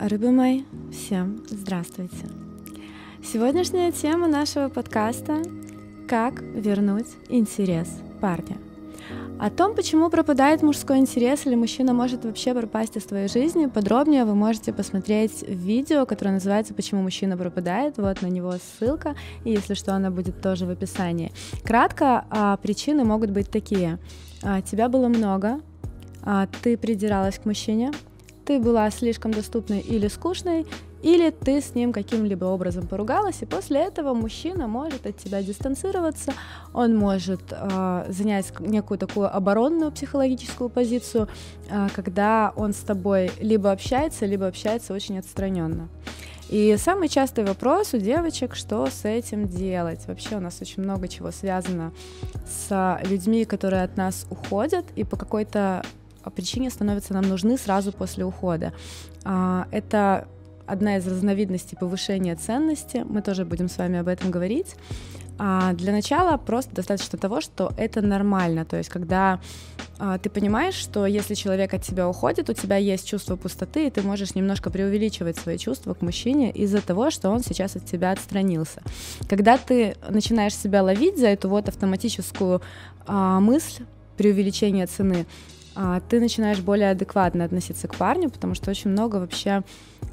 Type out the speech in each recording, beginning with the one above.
Рыбы мои, всем здравствуйте! Сегодняшняя тема нашего подкаста – как вернуть интерес парня. О том, почему пропадает мужской интерес или мужчина может вообще пропасть из твоей жизни, подробнее вы можете посмотреть видео, которое называется «Почему мужчина пропадает». Вот на него ссылка, и если что, она будет тоже в описании. Кратко, а, причины могут быть такие. А, тебя было много, ты придиралась к мужчине, ты была слишком доступной или скучной, или ты с ним каким-либо образом поругалась, и после этого мужчина может от тебя дистанцироваться, он может э, занять некую такую оборонную психологическую позицию, э, когда он с тобой либо общается, либо общается очень отстраненно. И самый частый вопрос у девочек, что с этим делать. Вообще у нас очень много чего связано с людьми, которые от нас уходят, и по какой-то причине становятся нам нужны сразу после ухода. А, это одна из разновидностей повышения ценности. Мы тоже будем с вами об этом говорить. А для начала просто достаточно того, что это нормально. То есть, когда а, ты понимаешь, что если человек от тебя уходит, у тебя есть чувство пустоты, и ты можешь немножко преувеличивать свои чувства к мужчине из-за того, что он сейчас от тебя отстранился. Когда ты начинаешь себя ловить за эту вот автоматическую а, мысль преувеличения цены, ты начинаешь более адекватно относиться к парню, потому что очень много вообще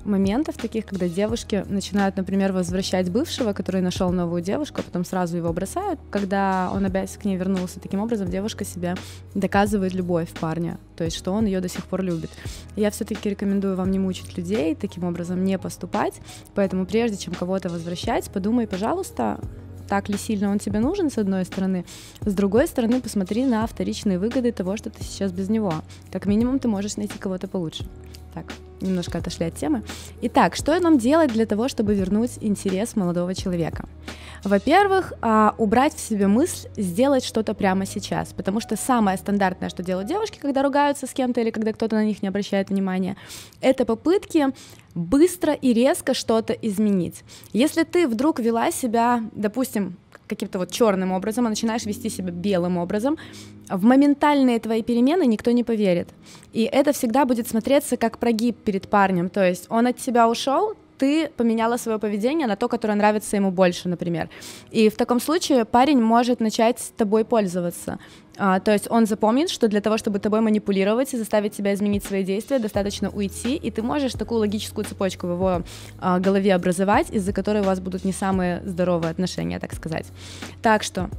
моментов таких, когда девушки начинают, например, возвращать бывшего, который нашел новую девушку, а потом сразу его бросают, когда он опять к ней вернулся. Таким образом, девушка себе доказывает любовь парня, то есть, что он ее до сих пор любит. Я все-таки рекомендую вам не мучить людей, таким образом не поступать, поэтому прежде чем кого-то возвращать, подумай, пожалуйста, так ли сильно он тебе нужен, с одной стороны. С другой стороны, посмотри на вторичные выгоды того, что ты сейчас без него. Как минимум, ты можешь найти кого-то получше. Так, немножко отошли от темы. Итак, что нам делать для того, чтобы вернуть интерес молодого человека? Во-первых, а, убрать в себе мысль сделать что-то прямо сейчас, потому что самое стандартное, что делают девушки, когда ругаются с кем-то или когда кто-то на них не обращает внимания, это попытки быстро и резко что-то изменить. Если ты вдруг вела себя, допустим, каким-то вот черным образом, а начинаешь вести себя белым образом, в моментальные твои перемены никто не поверит. И это всегда будет смотреться как прогиб перед парнем. То есть он от тебя ушел, ты поменяла свое поведение на то, которое нравится ему больше, например. И в таком случае парень может начать с тобой пользоваться. А, то есть он запомнит, что для того, чтобы тобой манипулировать и заставить тебя изменить свои действия, достаточно уйти, и ты можешь такую логическую цепочку в его а, голове образовать, из-за которой у вас будут не самые здоровые отношения, так сказать. Так что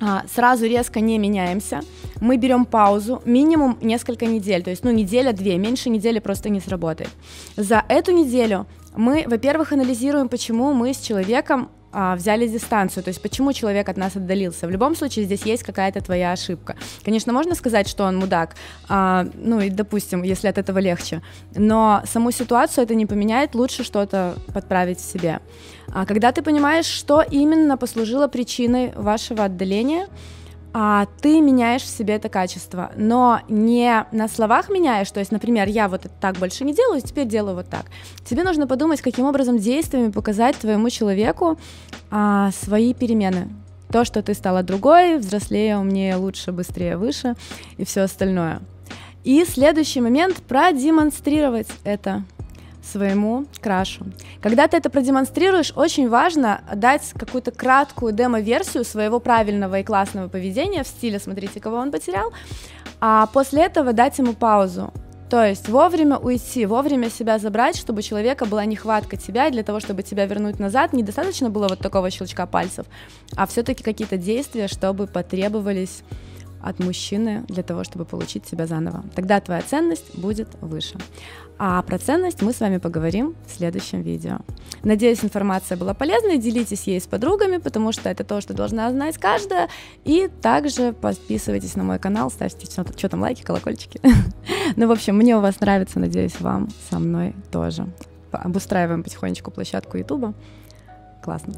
а, сразу резко не меняемся, мы берем паузу, минимум несколько недель, то есть, ну, неделя-две, меньше недели просто не сработает. За эту неделю мы, во-первых, анализируем, почему мы с человеком а, взяли дистанцию, то есть почему человек от нас отдалился. В любом случае здесь есть какая-то твоя ошибка. Конечно, можно сказать, что он мудак, а, ну и допустим, если от этого легче, но саму ситуацию это не поменяет, лучше что-то подправить в себе. А когда ты понимаешь, что именно послужило причиной вашего отдаления, а, ты меняешь в себе это качество, но не на словах меняешь, то есть, например, я вот так больше не делаю, теперь делаю вот так. Тебе нужно подумать, каким образом действиями показать твоему человеку а, свои перемены. То, что ты стала другой, взрослее, умнее, лучше, быстрее, выше и все остальное. И следующий момент продемонстрировать это своему крашу. Когда ты это продемонстрируешь, очень важно дать какую-то краткую демо-версию своего правильного и классного поведения в стиле «смотрите, кого он потерял», а после этого дать ему паузу. То есть вовремя уйти, вовремя себя забрать, чтобы у человека была нехватка тебя, и для того, чтобы тебя вернуть назад, недостаточно было вот такого щелчка пальцев, а все-таки какие-то действия, чтобы потребовались от мужчины для того, чтобы получить себя заново. Тогда твоя ценность будет выше. А про ценность мы с вами поговорим в следующем видео. Надеюсь, информация была полезной, делитесь ей с подругами, потому что это то, что должна знать каждая. И также подписывайтесь на мой канал, ставьте что, там лайки, колокольчики. ну, в общем, мне у вас нравится, надеюсь, вам со мной тоже. Обустраиваем потихонечку площадку Ютуба. Классно.